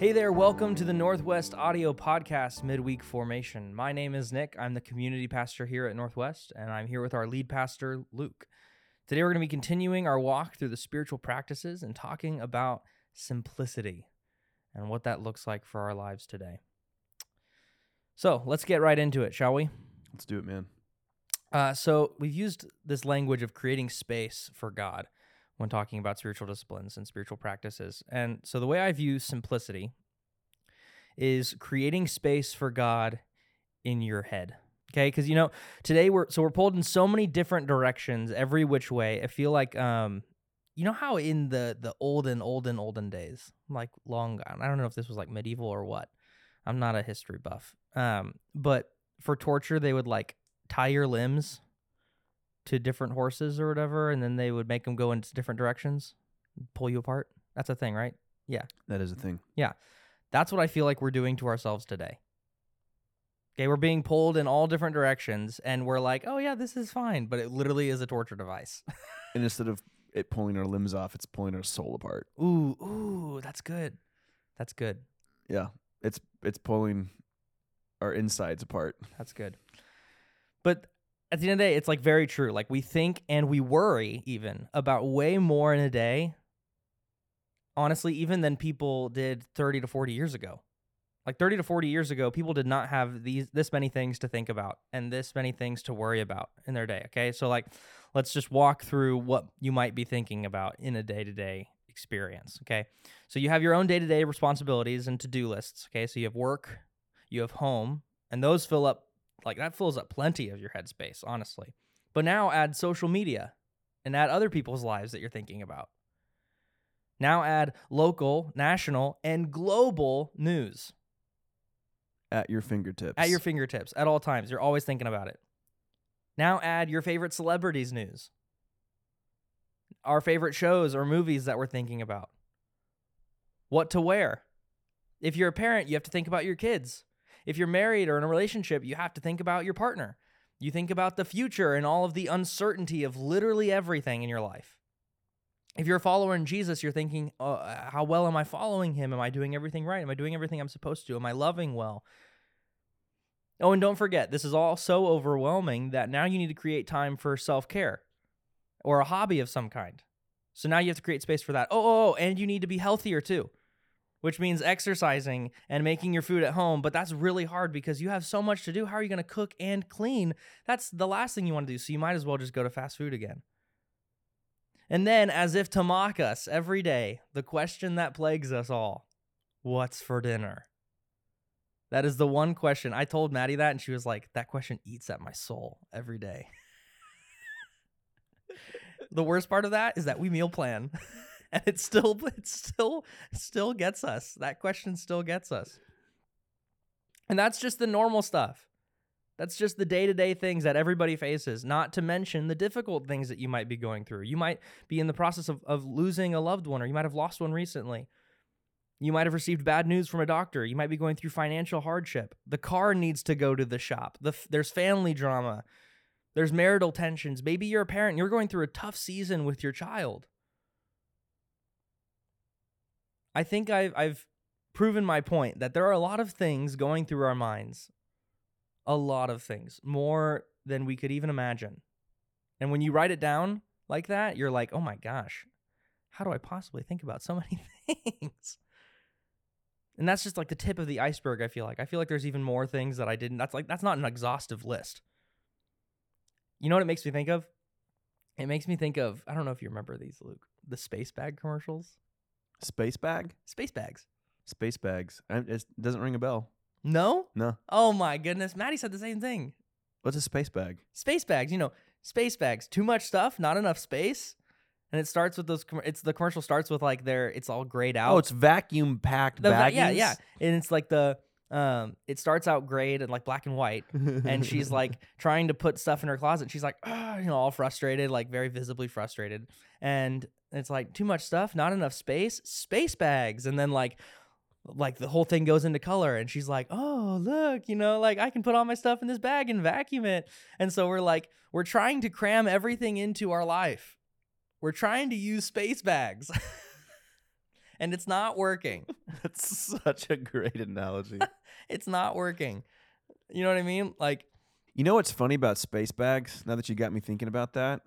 Hey there, welcome to the Northwest Audio Podcast Midweek Formation. My name is Nick. I'm the community pastor here at Northwest, and I'm here with our lead pastor, Luke. Today, we're going to be continuing our walk through the spiritual practices and talking about simplicity and what that looks like for our lives today. So, let's get right into it, shall we? Let's do it, man. Uh, so, we've used this language of creating space for God when talking about spiritual disciplines and spiritual practices. And so the way I view simplicity is creating space for God in your head. Okay, because you know today we're so we're pulled in so many different directions, every which way. I feel like um, you know how in the the olden olden olden days, like long gone. I don't know if this was like medieval or what. I'm not a history buff. Um, but for torture, they would like tie your limbs to different horses or whatever, and then they would make them go in different directions, pull you apart. That's a thing, right? Yeah. That is a thing. Yeah. That's what I feel like we're doing to ourselves today. Okay, we're being pulled in all different directions, and we're like, oh, yeah, this is fine. But it literally is a torture device. and instead of it pulling our limbs off, it's pulling our soul apart. Ooh, ooh, that's good. That's good. Yeah. It's it's pulling our insides apart. That's good. But at the end of the day, it's like very true. Like we think and we worry even about way more in a day, honestly, even than people did 30 to 40 years ago. Like 30 to 40 years ago, people did not have these this many things to think about and this many things to worry about in their day. Okay. So like let's just walk through what you might be thinking about in a day-to-day experience. Okay. So you have your own day-to-day responsibilities and to-do lists. Okay. So you have work, you have home, and those fill up like that fills up plenty of your headspace, honestly. But now add social media and add other people's lives that you're thinking about. Now add local, national, and global news at your fingertips. At your fingertips at all times. You're always thinking about it. Now add your favorite celebrities news. Our favorite shows or movies that we're thinking about. What to wear. If you're a parent, you have to think about your kids. If you're married or in a relationship, you have to think about your partner. You think about the future and all of the uncertainty of literally everything in your life. If you're a follower in Jesus, you're thinking, oh, how well am I following him? Am I doing everything right? Am I doing everything I'm supposed to? Am I loving well? Oh, and don't forget, this is all so overwhelming that now you need to create time for self care or a hobby of some kind. So now you have to create space for that. Oh, oh, oh, and you need to be healthier too which means exercising and making your food at home. But that's really hard because you have so much to do. How are you going to cook and clean? That's the last thing you want to do. So you might as well just go to fast food again. And then, as if to mock us every day, the question that plagues us all what's for dinner? That is the one question. I told Maddie that, and she was like, that question eats at my soul every day. the worst part of that is that we meal plan. and it still it still still gets us. That question still gets us. And that's just the normal stuff. That's just the day-to-day things that everybody faces, not to mention the difficult things that you might be going through. You might be in the process of, of losing a loved one, or you might have lost one recently. You might have received bad news from a doctor. You might be going through financial hardship. The car needs to go to the shop. The, there's family drama. There's marital tensions. Maybe you're a parent. You're going through a tough season with your child. I think I've, I've proven my point that there are a lot of things going through our minds. A lot of things, more than we could even imagine. And when you write it down like that, you're like, oh my gosh, how do I possibly think about so many things? And that's just like the tip of the iceberg, I feel like. I feel like there's even more things that I didn't. That's like, that's not an exhaustive list. You know what it makes me think of? It makes me think of, I don't know if you remember these, Luke, the space bag commercials. Space bag? Space bags. Space bags. It doesn't ring a bell. No? No. Oh my goodness. Maddie said the same thing. What's a space bag? Space bags. You know, space bags. Too much stuff, not enough space. And it starts with those. It's the commercial starts with like their. It's all grayed out. Oh, it's vacuum packed bags. yeah, yeah. And it's like the. Um, it starts out grayed and like black and white, and she's like trying to put stuff in her closet. She's like, oh, you know, all frustrated, like very visibly frustrated. And it's like too much stuff, not enough space, space bags, and then like like the whole thing goes into color and she's like oh look you know like i can put all my stuff in this bag and vacuum it and so we're like we're trying to cram everything into our life we're trying to use space bags and it's not working. That's such a great analogy. It's not working. You know what I mean? Like, You know what's funny about space bags? Now that you got me thinking about that,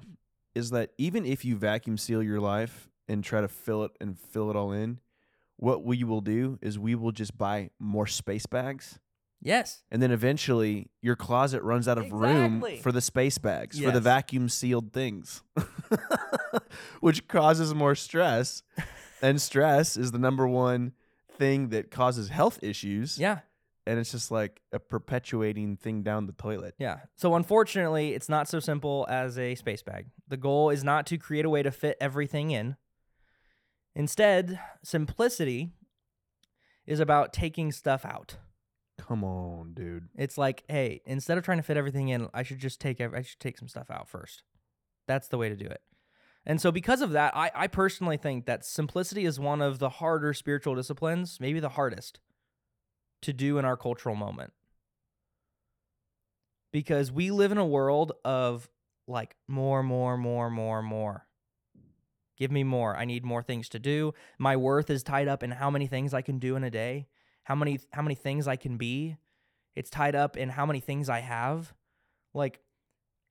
is that even if you vacuum seal your life and try to fill it and fill it all in, what we will do is we will just buy more space bags. yes, And then eventually your closet runs out of room for the space bags, for the vacuum sealed things, which causes more stress. And stress is the number one thing that causes health issues. yeah, And it's just like a perpetuating thing down the toilet. yeah. So unfortunately, it's not so simple as a space bag. The goal is not to create a way to fit everything in. Instead, simplicity is about taking stuff out. Come on, dude. It's like, hey, instead of trying to fit everything in, I should just take I should take some stuff out first. That's the way to do it. And so because of that, I, I personally think that simplicity is one of the harder spiritual disciplines, maybe the hardest to do in our cultural moment. Because we live in a world of like more, more, more, more, more. Give me more. I need more things to do. My worth is tied up in how many things I can do in a day, how many how many things I can be. It's tied up in how many things I have. Like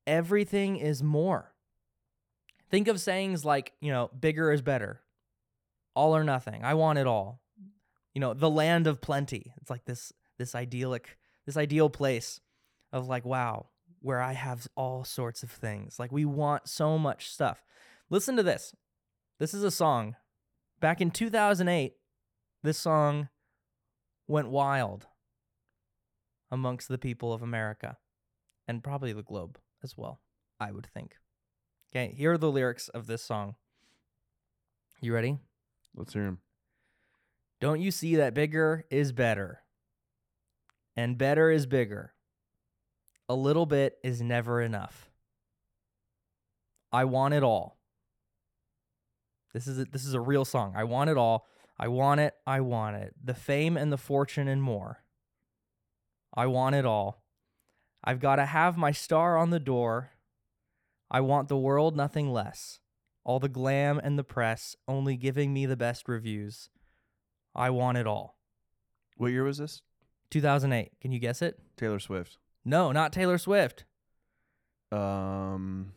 everything is more. Think of sayings like, you know, bigger is better. All or nothing. I want it all. You know, the land of plenty. It's like this this idyllic this ideal place of like wow, where I have all sorts of things. Like we want so much stuff. Listen to this. This is a song. Back in 2008, this song went wild amongst the people of America and probably the globe as well, I would think. Okay, here are the lyrics of this song. You ready? Let's hear him. Don't you see that bigger is better? And better is bigger. A little bit is never enough. I want it all. This is a, this is a real song. I want it all. I want it. I want it. The fame and the fortune and more. I want it all. I've got to have my star on the door. I want the world nothing less. All the glam and the press only giving me the best reviews. I want it all. What year was this? 2008. Can you guess it? Taylor Swift. No, not Taylor Swift. Um,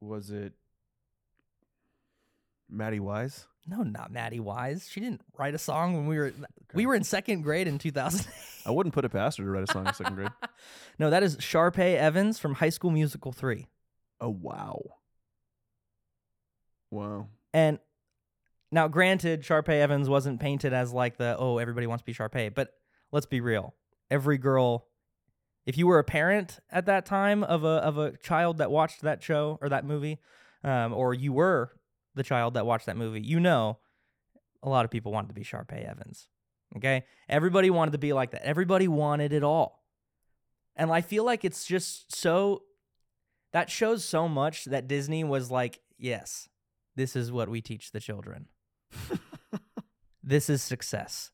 was it Maddie Wise? No, not Maddie Wise. She didn't write a song when we were we were in second grade in 2000. I wouldn't put it past her to write a song in second grade. no, that is Sharpay Evans from High School Musical 3. Oh wow, wow. And now, granted, Sharpay Evans wasn't painted as like the oh everybody wants to be Sharpay, but let's be real. Every girl, if you were a parent at that time of a of a child that watched that show or that movie, um, or you were the child that watched that movie, you know, a lot of people wanted to be Sharpay Evans. Okay, everybody wanted to be like that. Everybody wanted it all, and I feel like it's just so. That shows so much that Disney was like, yes, this is what we teach the children. this is success.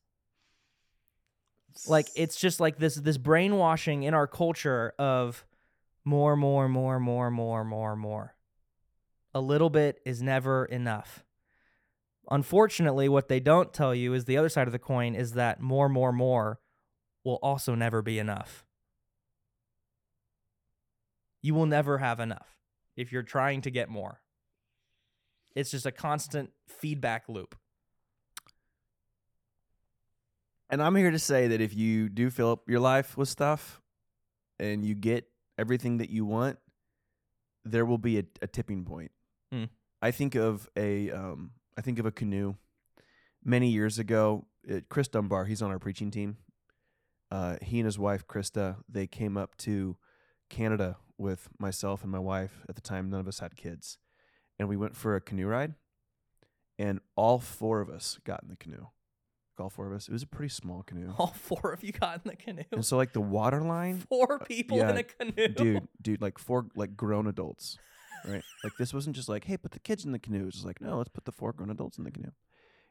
Like it's just like this this brainwashing in our culture of more, more, more, more, more, more, more. A little bit is never enough. Unfortunately, what they don't tell you is the other side of the coin is that more, more, more will also never be enough. You will never have enough if you're trying to get more. It's just a constant feedback loop. And I'm here to say that if you do fill up your life with stuff and you get everything that you want, there will be a, a tipping point. Hmm. I think of a um, I think of a canoe. Many years ago, uh, Chris Dunbar, he's on our preaching team. Uh, he and his wife Krista, they came up to Canada with myself and my wife. At the time, none of us had kids, and we went for a canoe ride. And all four of us got in the canoe. All four of us. It was a pretty small canoe. All four of you got in the canoe. And so like the water line, Four uh, people in yeah, a canoe. dude, dude, like four like grown adults, right? like this wasn't just like, hey, put the kids in the canoe. It's just like, no, let's put the four grown adults in the canoe.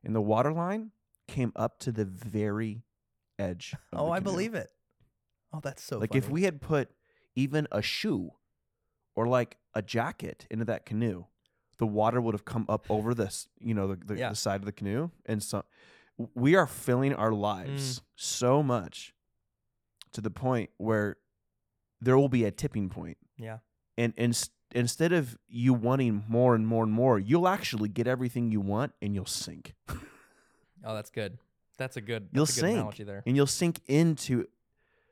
And the water line came up to the very edge. Of Oh, the I canoe. believe it. Oh, that's so Like if funny. we had put even a shoe or like a jacket into that canoe, the water would have come up over this, you know, the, the, Yeah. the side of the canoe. And so we are filling our lives Mm. so much to the point where there will be a tipping point. Yeah. And, and instead of you wanting more and more and more, you'll actually get everything you want and you'll sink. Oh, that's good. That's a good. You'll a good sink. analogy there. and you'll sink into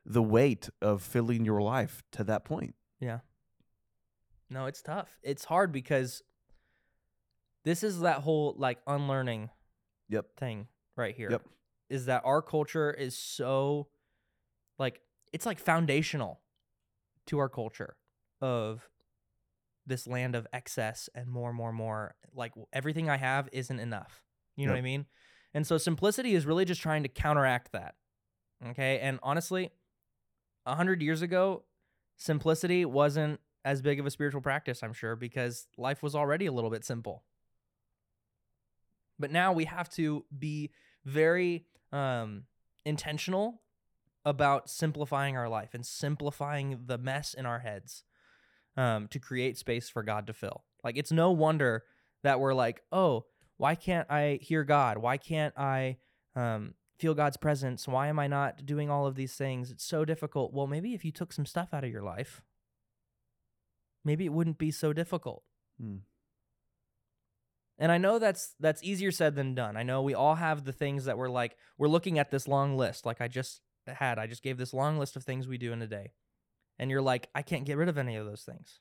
the weight of filling your life to that point. Yeah. No, it's tough. It's hard because this is that whole like unlearning Yep. thing right here. Yep. Is that our culture is so like it's like foundational to our culture of this land of excess and more, more, more. Like everything I have isn't enough. You know what I mean? And so simplicity is really just trying to counteract that. Okay. And honestly, a hundred years ago, simplicity wasn't as big of a spiritual practice, I'm sure, because life was already a little bit simple. But now we have to be very um, intentional about simplifying our life and simplifying the mess in our heads um, to create space for God to fill. Like, it's no wonder that we're like, oh, why can't I hear God? Why can't I um, feel God's presence? Why am I not doing all of these things? It's so difficult. Well, maybe if you took some stuff out of your life, maybe it wouldn't be so difficult. Hmm. And I know that's that's easier said than done. I know we all have the things that we're like we're looking at this long list like I just had. I just gave this long list of things we do in a day. And you're like, I can't get rid of any of those things.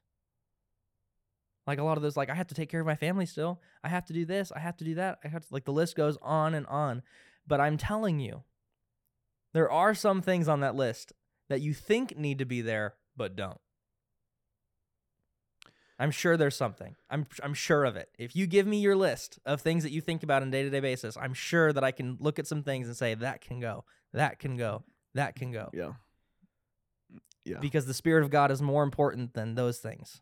Like a lot of those like I have to take care of my family still. I have to do this, I have to do that. I have to like the list goes on and on. But I'm telling you there are some things on that list that you think need to be there but don't. I'm sure there's something. I'm I'm sure of it. If you give me your list of things that you think about on a day-to-day basis, I'm sure that I can look at some things and say that can go. That can go. That can go. Yeah. Yeah. Because the spirit of God is more important than those things.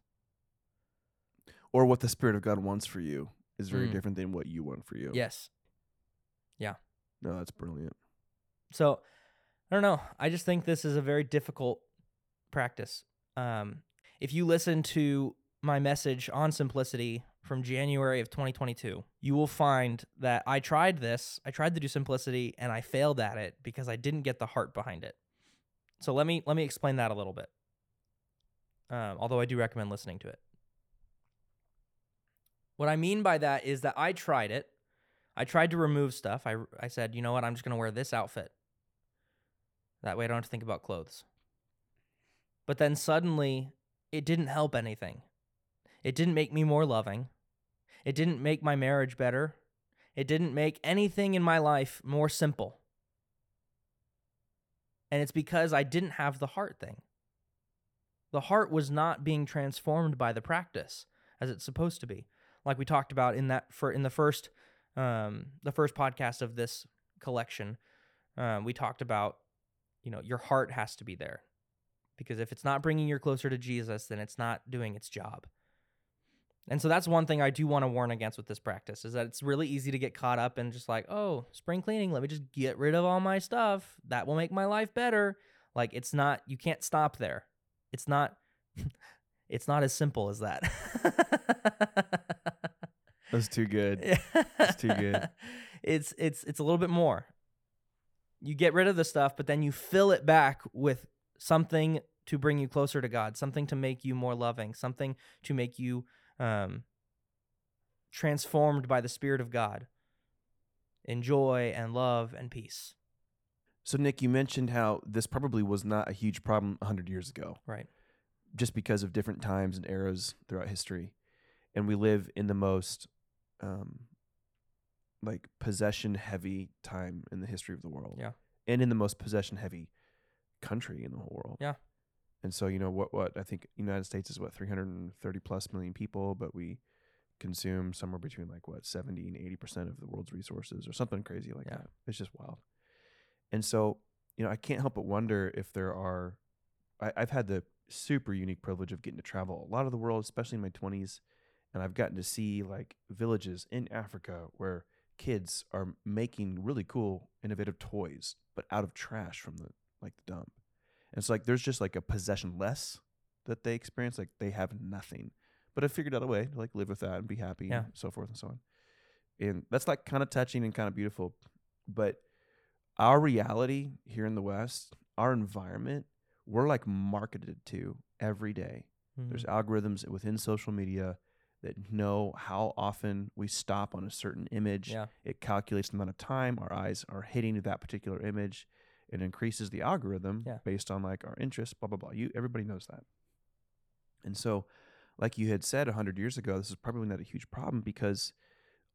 or what the Spirit of God wants for you is very Mm. different than what you want for you. Yes. Yeah. No, that's brilliant. So I don't know. I just think this is a very difficult practice. Um, if you listen to my message on simplicity from January of 2022, you will find that I tried this. I tried to do simplicity and I failed at it because I didn't get the heart behind it. So let me let me explain that a little bit. Um, although I do recommend listening to it. What I mean by that is that I tried it. I tried to remove stuff. I, I said, you know what? I'm just going to wear this outfit. That way I don't have to think about clothes. But then suddenly, it didn't help anything. It didn't make me more loving. It didn't make my marriage better. It didn't make anything in my life more simple. And it's because I didn't have the heart thing. The heart was not being transformed by the practice as it's supposed to be. Like we talked about in that for in the first um, the first podcast of this collection, um, we talked about, you know, your heart has to be there. Because if it's not bringing you closer to Jesus, then it's not doing its job. And so that's one thing I do want to warn against with this practice is that it's really easy to get caught up in just like, oh, spring cleaning, let me just get rid of all my stuff. That will make my life better. Like it's not, you can't stop there. It's not, it's not as simple as that. That's too good. It's too good. It's it's it's a little bit more. You get rid of the stuff, but then you fill it back with something to bring you closer to God, something to make you more loving, something to make you um, transformed by the Spirit of God in joy and love and peace. So, Nick, you mentioned how this probably was not a huge problem 100 years ago, Right. just because of different times and eras throughout history. And we live in the most um, like possession heavy time in the history of the world. Yeah. And in the most possession heavy country in the whole world. Yeah. And so, you know, what, what I think United States is what, 330 plus million people, but we consume somewhere between like what, 70 and 80% of the world's resources or something crazy like Yeah. that. It's just wild. And so, you know, I can't help but wonder if there are, I, I've had the super unique privilege of getting to travel a lot of the world, especially in my 20s. And I've gotten to see like villages in Africa where kids are making really cool, innovative toys, but out of trash from the like the dump. And so like there's just like a possession less that they experience. Like they have nothing, but I figured out a way to like live with that and be happy Yeah. and so forth and so on. And that's like kind of touching and kind of beautiful. But our reality here in the West, our environment, we're like marketed to every day. There's Mhm. algorithms within social media that know how often we stop on a certain image. yeah. It calculates the amount of time our eyes are hitting that particular image. It increases the algorithm Yeah. based on like our interests, blah blah blah. You everybody knows that. And so, like you had said a hundred years ago, this is probably not a huge problem because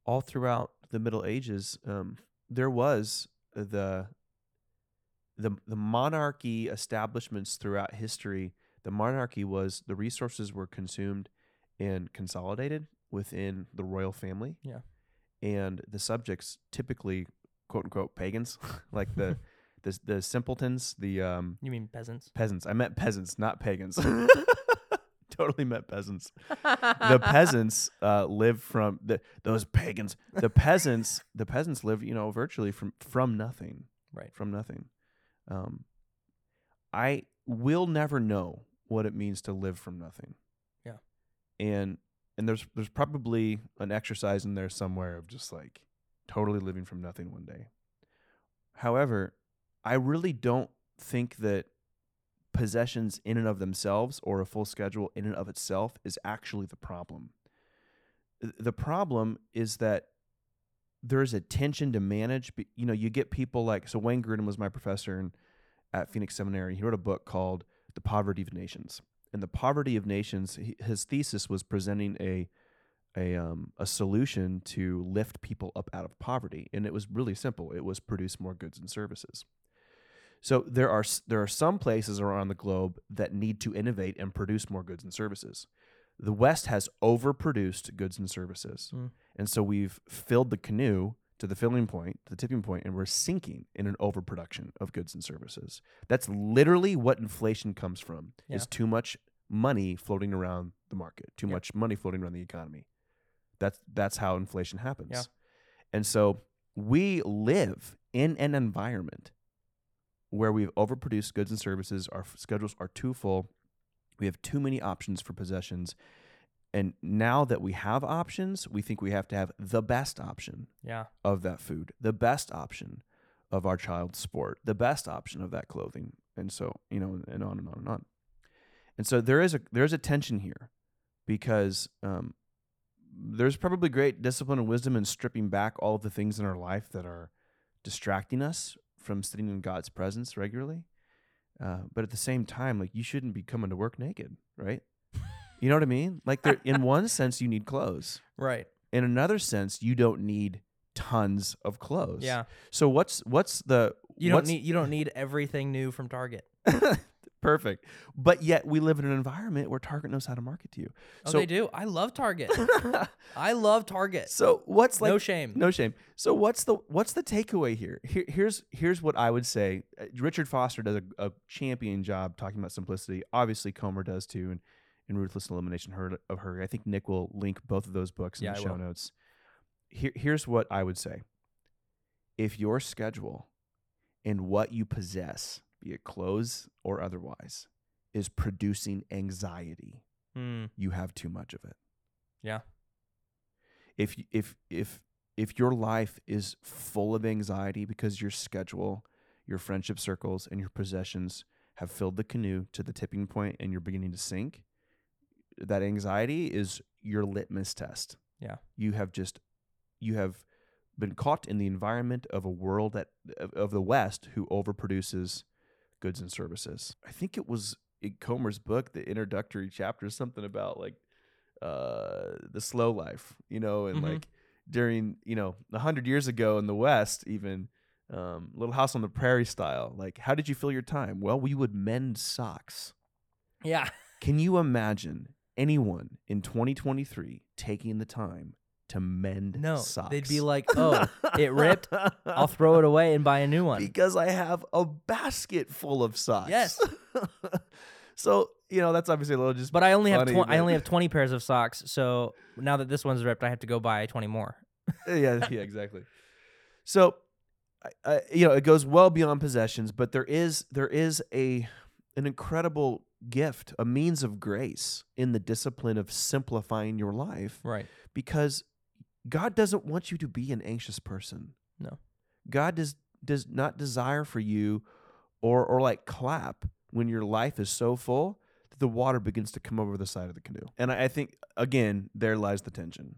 all throughout the Middle Ages, um, there was the the the monarchy establishments throughout history. The monarchy was the resources were consumed and consolidated within the royal family. Yeah. And the subjects typically quote unquote pagans, like the the the simpletons, the um You mean peasants? peasants. I meant peasants, not pagans. totally meant peasants. The peasants uh, lived from the those pagans. The peasants, the peasants lived, you know, virtually from from nothing, Right. from nothing. Um, I will never know what it means to live from nothing. Yeah. And and there's there's probably an exercise in there somewhere of just like totally living from nothing one day. However, I really don't think that possessions in and of themselves or a full schedule in and of itself is actually the problem. The problem is that there's a tension to manage. You know, you get people like so Wayne Grudem was my professor in, at Phoenix Seminary. He wrote a book called The Poverty of Nations. And the Poverty of Nations, his thesis was presenting a a um, a solution to lift people up out of poverty, and it was really simple. It was produce more goods and services. So there are there are some places around the globe that need to innovate and produce more goods and services. The West has overproduced goods and services, Mm. and so we've filled the canoe to the filling point, to the tipping point, and we're sinking in an overproduction of goods and services. That's literally what inflation comes from: is too much money floating around the market, too Yeah. much money floating around the economy. That's that's how inflation happens. Yeah. And so we live in an environment where we've overproduced goods and services. Our schedules are too full. We have too many options for possessions. And now that we have options, we think we have to have the best option Yeah. of that food, the best option of our child's sport, the best option of that clothing, and so you know, and on and on and on. And so there is a there's a tension here, because um, there's probably great discipline and wisdom in stripping back all of the things in our life that are distracting us from sitting in God's presence regularly. Uh, but at the same time, like you shouldn't be coming to work naked, right? You know what I mean? Like, there, in one sense, you need clothes Right. in another sense you don't need tons of clothes Yeah. so what's what's the You don't what's- need you don't need everything new from Target. perfect but yet we live in an environment where target knows how to market to you Oh, so they do. I love Target. I love Target. so what's like no shame. no shame so what's the what's the takeaway here, here here's here's what i would say Uh, richard foster does a, a champion job talking about simplicity obviously comer does too and in ruthless elimination Hur- of hurry i think nick will link both of those books in Yeah, the I show will. notes here, here's what i would say if your schedule and what you possess be it clothes or otherwise is producing anxiety Hmm. you have too much of it Yeah. if if if if your life is full of anxiety because your schedule, your friendship circles, and your possessions have filled the canoe to the tipping point and you're beginning to sink, that anxiety is your litmus test. Yeah. You have just you have been caught in the environment of a world that of, of the West who overproduces goods and services. I think it was in Comer's book, the introductory chapter, something about like uh the slow life, you know, and Mhm. like during, you know, a hundred years ago in the West, even um, Little House on the Prairie style. Like, how did you fill your time? Well, we would mend socks. Yeah. Can you imagine anyone in 2023 taking the time to mend No. socks? They'd be like, "Oh, it ripped. I'll throw it away and buy a new one." because I have a basket full of socks. Yes. so you know that's obviously a little just. But I only have funny, tw- I only have 20 pairs of socks. So now that this one's ripped, I have to go buy 20 more. yeah, yeah, exactly. So, I, I, you know, it goes well beyond possessions, but there is there is a an incredible gift, a means of grace in the discipline of simplifying your life Right. because God doesn't want you to be an anxious person. No. God does does not desire for you or or like clap when your life is so full that the water begins to come over the side of the canoe. And I, I think again, there lies the tension.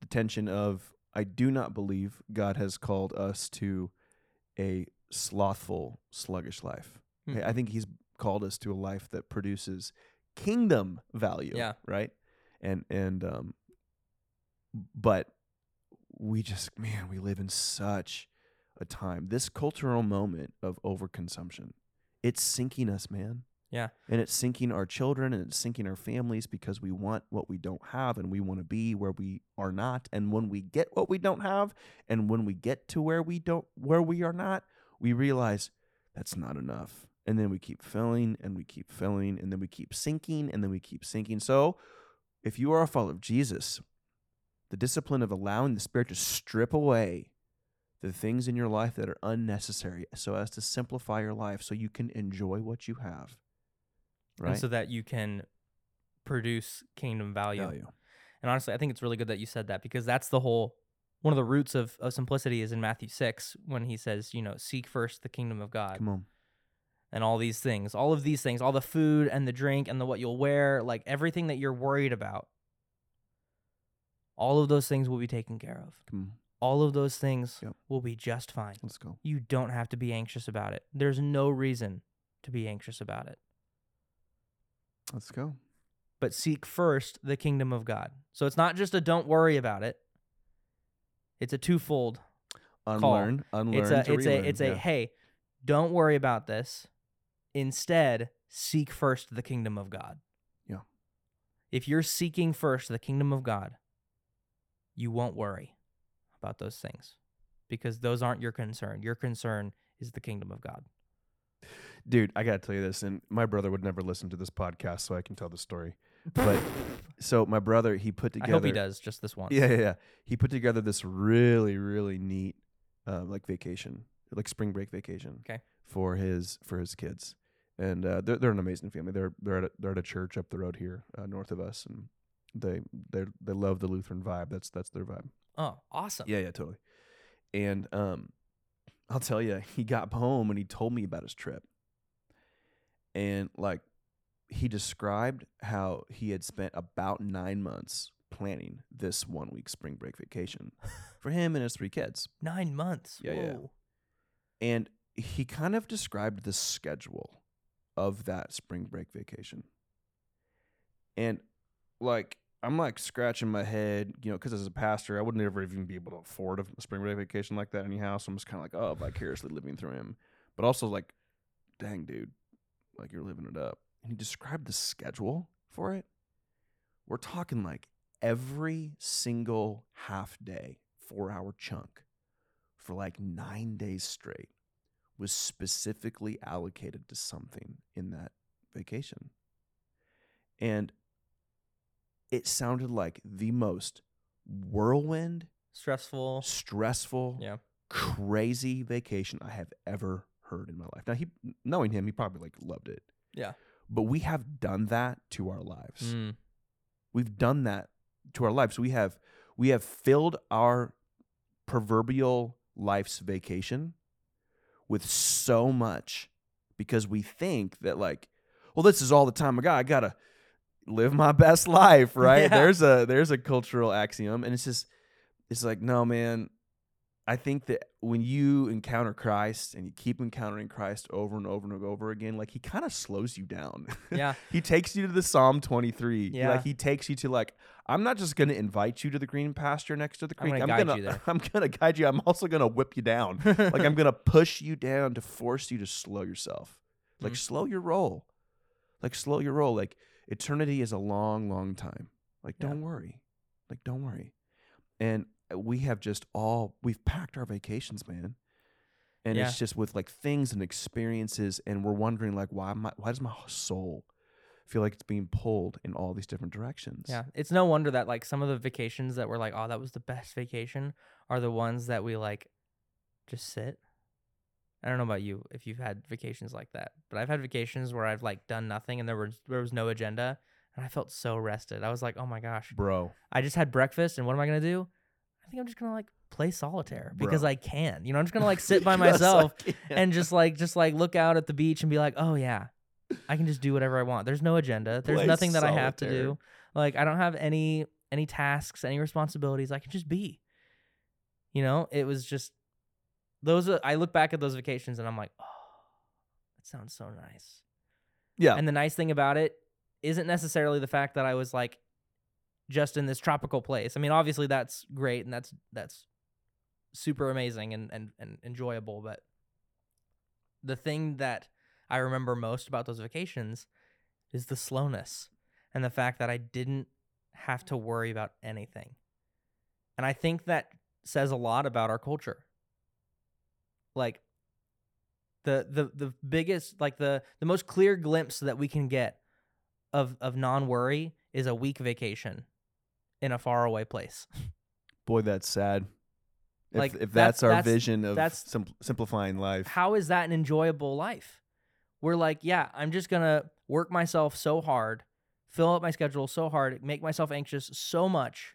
The tension of I do not believe God has called us to a slothful, sluggish life. Hmm. I think he's called us to a life that produces kingdom value. Yeah. Right. And and um but we just man, we live in such a time. This cultural moment of overconsumption. It's sinking us, man. Yeah. And it's sinking our children and it's sinking our families because we want what we don't have and we want to be where we are not. And when we get what we don't have and when we get to where we don't where we are not, we realize that's not enough. And then we keep filling and we keep filling and then we keep sinking and then we keep sinking. So if you are a follower of Jesus, the discipline of allowing the Spirit to strip away the things in your life that are unnecessary so as to simplify your life so you can enjoy what you have. Right? And so that you can produce kingdom value. Value. And honestly, I think it's really good that you said that because that's the whole one of the roots of, of simplicity is in Matthew 6 when he says, you know, seek first the kingdom of God Come on. and all these things, all of these things, all the food and the drink and the what you'll wear, like everything that you're worried about. All of those things will be taken care of. All of those things Yep. will be just fine. Let's go. You don't have to be anxious about it. There's no reason to be anxious about it. Let's go. but seek first the kingdom of God. So it's not just a don't worry about it. It's a twofold. Unlearn. Unlearn. it's a to it's relearn. a it's a hey, don't worry about this. Instead, seek first the kingdom of God. Yeah. If you're seeking first the kingdom of God, you won't worry about those things because those aren't your concern. Your concern is the kingdom of God. Dude, I got to tell you this, and my brother would never listen to this podcast, so I can tell the story. But so my brother, he put together. I hope he does just this once. Yeah, yeah, yeah. He put together this really, really neat, uh, like vacation, like spring break vacation. Okay. For his for his kids, and uh, they're they're an amazing family. They're they're at a, they're at a church up the road here, uh, north of us, and they they they love the Lutheran vibe. That's that's their vibe. Oh, awesome. Yeah, yeah, totally. And um, I'll tell you, he got home and he told me about his trip. And like, he described how he had spent about nine months planning this one week spring break vacation for him and his three kids. Nine months. Yeah, yeah. And he kind of described the schedule of that spring break vacation. And like, I'm like scratching my head, you know, because as a pastor, I would never even be able to afford a spring break vacation like that anyhow. So I'm just kind of like, oh, vicariously living through him. But also, like, dang, dude, like you're living it up. And he described the schedule for it. We're talking like every single half day, four hour chunk for like nine days straight was specifically allocated to something in that vacation. And it sounded like the most whirlwind, Stressful. stressful, Yeah. crazy vacation I have ever heard in my life. Now, he, knowing him, he probably like loved it. Yeah. But we have done that to our lives. Mm. We've done that to our lives. We have we have filled our proverbial life's vacation with so much because we think that like, well, this is all the time I got. I gotta live my best life, right? Yeah. There's a there's a cultural axiom, and it's just it's like, no, man. I think that when you encounter Christ and you keep encountering Christ over and over and over again, like he kind of slows you down. Yeah. he takes you to the Psalm 23. He, Yeah. Like he takes you to like, I'm not just gonna invite you to the green pasture next to the creek. I'm gonna. I'm gonna guide you. I'm also gonna whip you down. like I'm gonna push you down to force you to slow yourself. Like Mhm. slow your roll. Like slow your roll. Like eternity is a long, long time. Like Yeah. don't worry. Like don't worry. And uh, we have just all we've packed our vacations, man. And Yeah. it's just with like things and experiences, and we're wondering like why my why does my soul feel like it's being pulled in all these different directions? Yeah, it's no wonder that like some of the vacations that we're like, oh, that was the best vacation, are the ones that we like just sit I don't know about you if you've had vacations like that, but I've had vacations where I've like done nothing and there was there was no agenda and I felt so rested. I was like, "Oh my gosh. bro. I just had breakfast and what am I going to do? I think I'm just going to like play solitaire because Bro. I can. You know, I'm just going to like sit by myself and just like just like look out at the beach and be like, "Oh yeah. I can just do whatever I want. There's no agenda. There's Play nothing that I have to do. Like I don't have any any tasks, any responsibilities. I can just be." You know, it was just those are, I look back at those vacations and I'm like, "Oh, that sounds so nice." yeah, And the nice thing about it isn't necessarily the fact that I was like just in this tropical place. I mean, obviously that's great and that's that's super amazing and and, and enjoyable, but the thing that I remember most about those vacations is the slowness and the fact that I didn't have to worry about anything. And I think that says a lot about our culture. Like the the the biggest like the the most clear glimpse that we can get of of non-worry is a week vacation in a faraway place. boy, that's sad. If, Like, if that's- that's, our that's- vision of that's- sim- simplifying life, How is that an enjoyable life? We're like, yeah, I'm just going to work myself so hard, fill up my schedule so hard, make myself anxious so much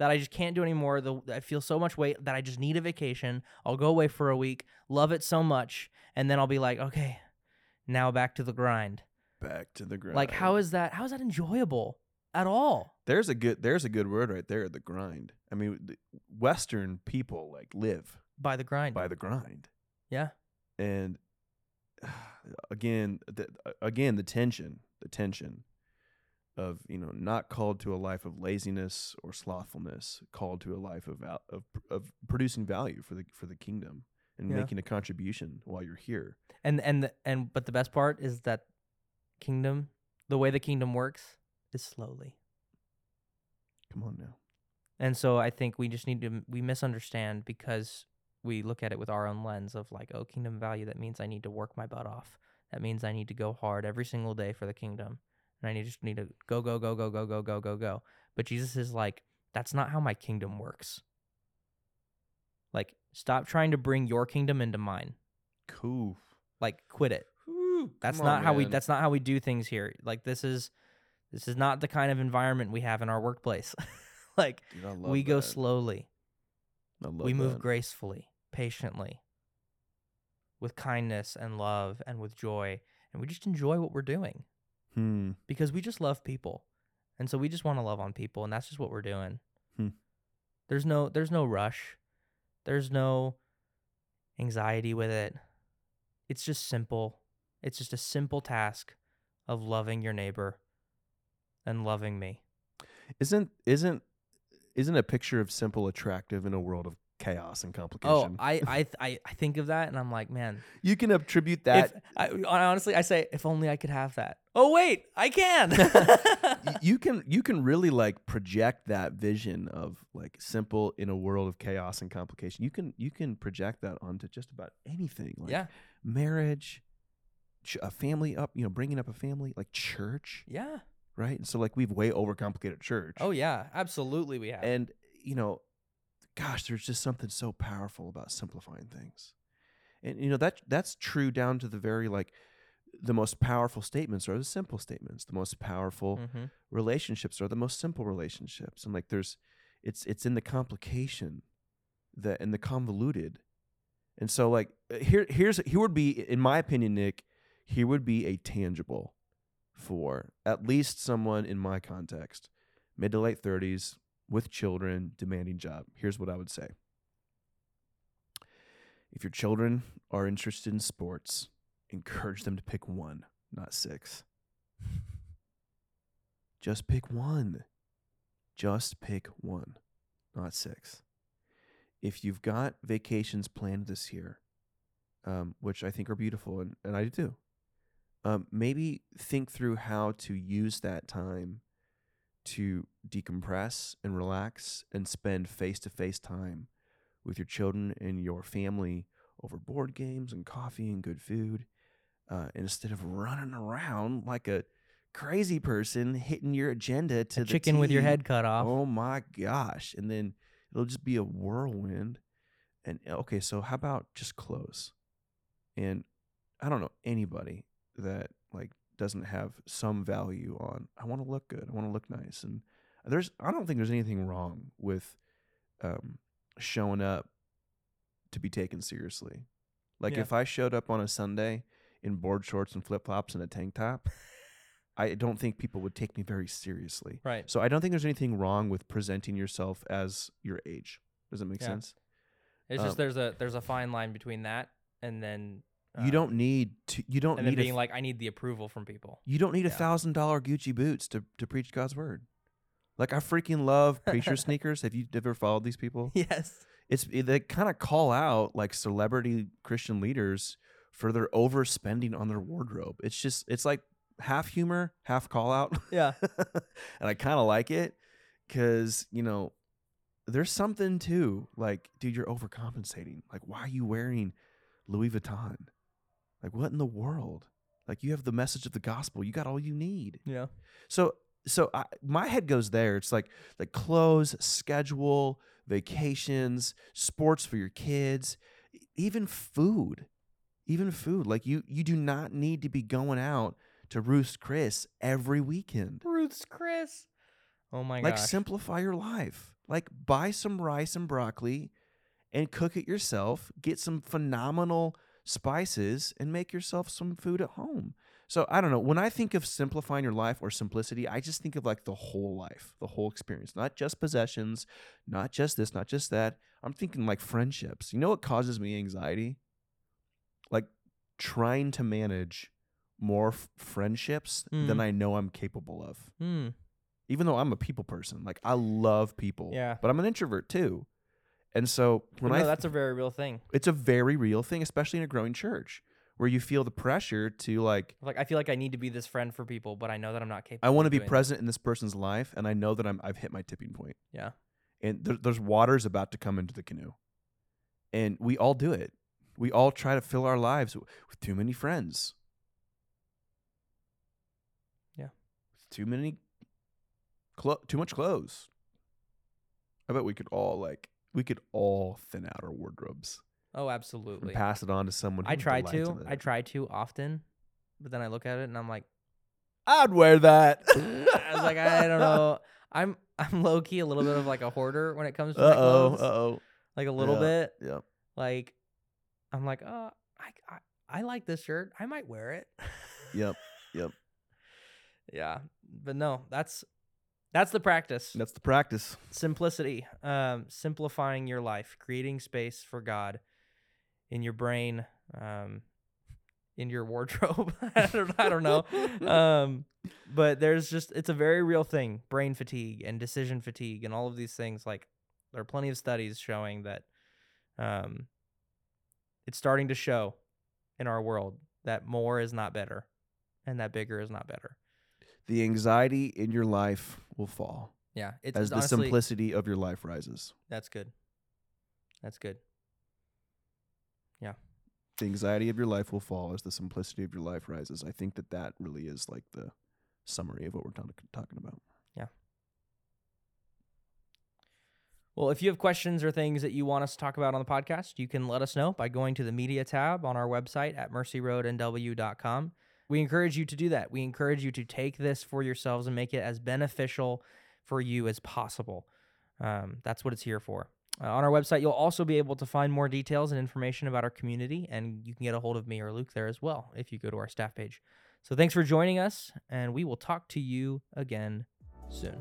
that I just can't do anymore. The I feel so much weight that I just need a vacation. I'll go away for a week, love it so much, and then I'll be like, okay, now back to the grind. back to the grind. Like how is that how is that enjoyable at all? there's a good there's a good word right there, the grind. I mean, the Western people like live By the grind. by the grind, yeah. and again, the, again, the tension, the tension of you know not called to a life of laziness or slothfulness, called to a life of of of producing value for the for the kingdom and Yeah. making a contribution while you're here. And and the, and but the best part is that kingdom, the way the kingdom works is slowly. Come on now. And so I think we just need to we misunderstand because we look at it with our own lens of like, oh, kingdom value that means I need to work my butt off. That means I need to go hard every single day for the kingdom. And I just need to go go go go go go go go go. But Jesus is like, that's not how my kingdom works. Like stop trying to bring your kingdom into mine. Cool. Like quit it. Whew, That's not on, how we that's not how we do things here. Like this is this is not the kind of environment we have in our workplace. like Dude, we go slowly. We move that. gracefully, patiently, with kindness and love and with joy, and we just enjoy what we're doing Hmm. because we just love people. And so we just want to love on people and that's just what we're doing. Hmm. There's no there's no rush. There's no anxiety with it. It's just simple. It's just a simple task of loving your neighbor and loving me. Isn't isn't isn't a picture of simple attractive in a world of chaos and Oh, complication? I I I I think of that and I'm like, man, you can attribute that. if I, honestly, I say, if only I could have that. Oh wait, I can. you can you can really like project that vision of like simple in a world of chaos and complication. You can you can project that onto just about anything. Like yeah, marriage, ch- a family up, you know, bringing up a family, like church, yeah. right? And so like we've way overcomplicated church. Oh yeah, absolutely, we have. And you know, gosh, there's just something so powerful about simplifying things. And you know that that's true down to the very like the most powerful statements are the simple statements. The most powerful hmm relationships are the most simple relationships. And like there's it's it's in the complication that and the convoluted. And so like here here's here would be in my opinion, Nick, here would be a tangible for at least someone in my context, mid to late 30s with children, demanding job. Here's what I would say. If your children are interested in sports, encourage them to pick one, not six. Just pick one. Just pick one, not six. If you've got vacations planned this year, um, which I think are beautiful, and, and I do too, um, maybe think through how to use that time to decompress and relax and spend face to face time with your children and your family over board games and coffee and good food uh, instead of running around like a crazy person hitting your agenda to A the chicken with your head cut off. Oh my gosh. And then it'll just be a whirlwind. And okay, so how about just close? And I don't know anybody that like doesn't have some value on I want to look good, I want to look nice. And there's I don't think there's anything wrong with um showing up to be taken seriously. Like Yeah. if I showed up on a Sunday in board shorts and flip flops and a tank top, I don't think people would take me very seriously. Right. So I don't think there's anything wrong with presenting yourself as your age. Does that make Yeah. sense? It's Um, just there's a there's a fine line between that and then you um, don't need to. You don't and then need a being like I need the approval from people. You don't need a thousand dollar Gucci boots to, to preach God's word. Like I freaking love preacher sneakers. Have you ever followed these people? yes. It's they kind of call out like celebrity Christian leaders for their overspending on their wardrobe. It's just it's like half humor, half call out. Yeah. and I kind of like it cuz you know there's something too like dude you're overcompensating. Like why are you wearing Louis Vuitton? Like what in the world? Like you have the message of the gospel. You got all you need. Yeah. So so I, my head goes there. It's like like clothes, schedule, vacations, sports for your kids, even food. Even food. Like you you do not need to be going out to Ruth's Chris every weekend. Ruth's Chris. Oh my god. like gosh. simplify your life. Like buy some rice and broccoli and cook it yourself. Get some phenomenal spices and make yourself some food at home. So I don't know. When I think of simplifying your life or simplicity, I just think of like the whole life, the whole experience, not just possessions, not just this, not just that. I'm thinking like friendships. You know what causes me anxiety? Like trying to manage more f- friendships than Mm. I know I'm capable of Hmm. even though I'm a people person, like I love people. Yeah. But I'm an introvert too. And so when no, I that's a very real thing. it's a very real thing, especially in a growing church where you feel the pressure to like Like I feel like I need to be this friend for people, but I know that I'm not capable. I want to be doing that. present in this person's life and I know that I'm I've hit my tipping point. Yeah. And there, there's waters about to come into the canoe. And we all do it. We all try to fill our lives with too many friends. Yeah. Too many clo- too much clothes. I bet we could all like we could all thin out our wardrobes Oh, and absolutely. pass it on to someone. I try to. I try to often, but then I look at it and I'm like, I'd wear that. I was like, I don't know. I'm I'm low key a little bit of like a hoarder when it comes to Uh oh. clothes. Uh oh. like a little Yeah. bit. Yep. Like, I'm like, oh, I, I I like this shirt. I might wear it. Yep. Yep. yeah, but no, that's that's the practice. That's the practice. Simplicity, um, simplifying your life, creating space for God in your brain, um, in your wardrobe. I don't, I don't know. um, but there's just it's a very real thing brain fatigue and decision fatigue and all of these things like there are plenty of studies showing that um, it's starting to show in our world that more is not better and that bigger is not better The anxiety in your life will fall yeah it's, as it's the honestly, simplicity of your life rises. that's good that's good Yeah. The anxiety of your life will fall as the simplicity of your life rises. I think that that really is like the summary of what we're talk- talking about. Yeah. Well, if you have questions or things that you want us to talk about on the podcast, you can let us know by going to the media tab on our website at mercyroadnw.com. We encourage you to do that. We encourage you to take this for yourselves and make it as beneficial for you as possible. Um, that's what it's here for. Uh, on our website, you'll also be able to find more details and information about our community, and you can get a hold of me or Luke there as well if you go to our staff page. So thanks for joining us, and we will talk to you again soon.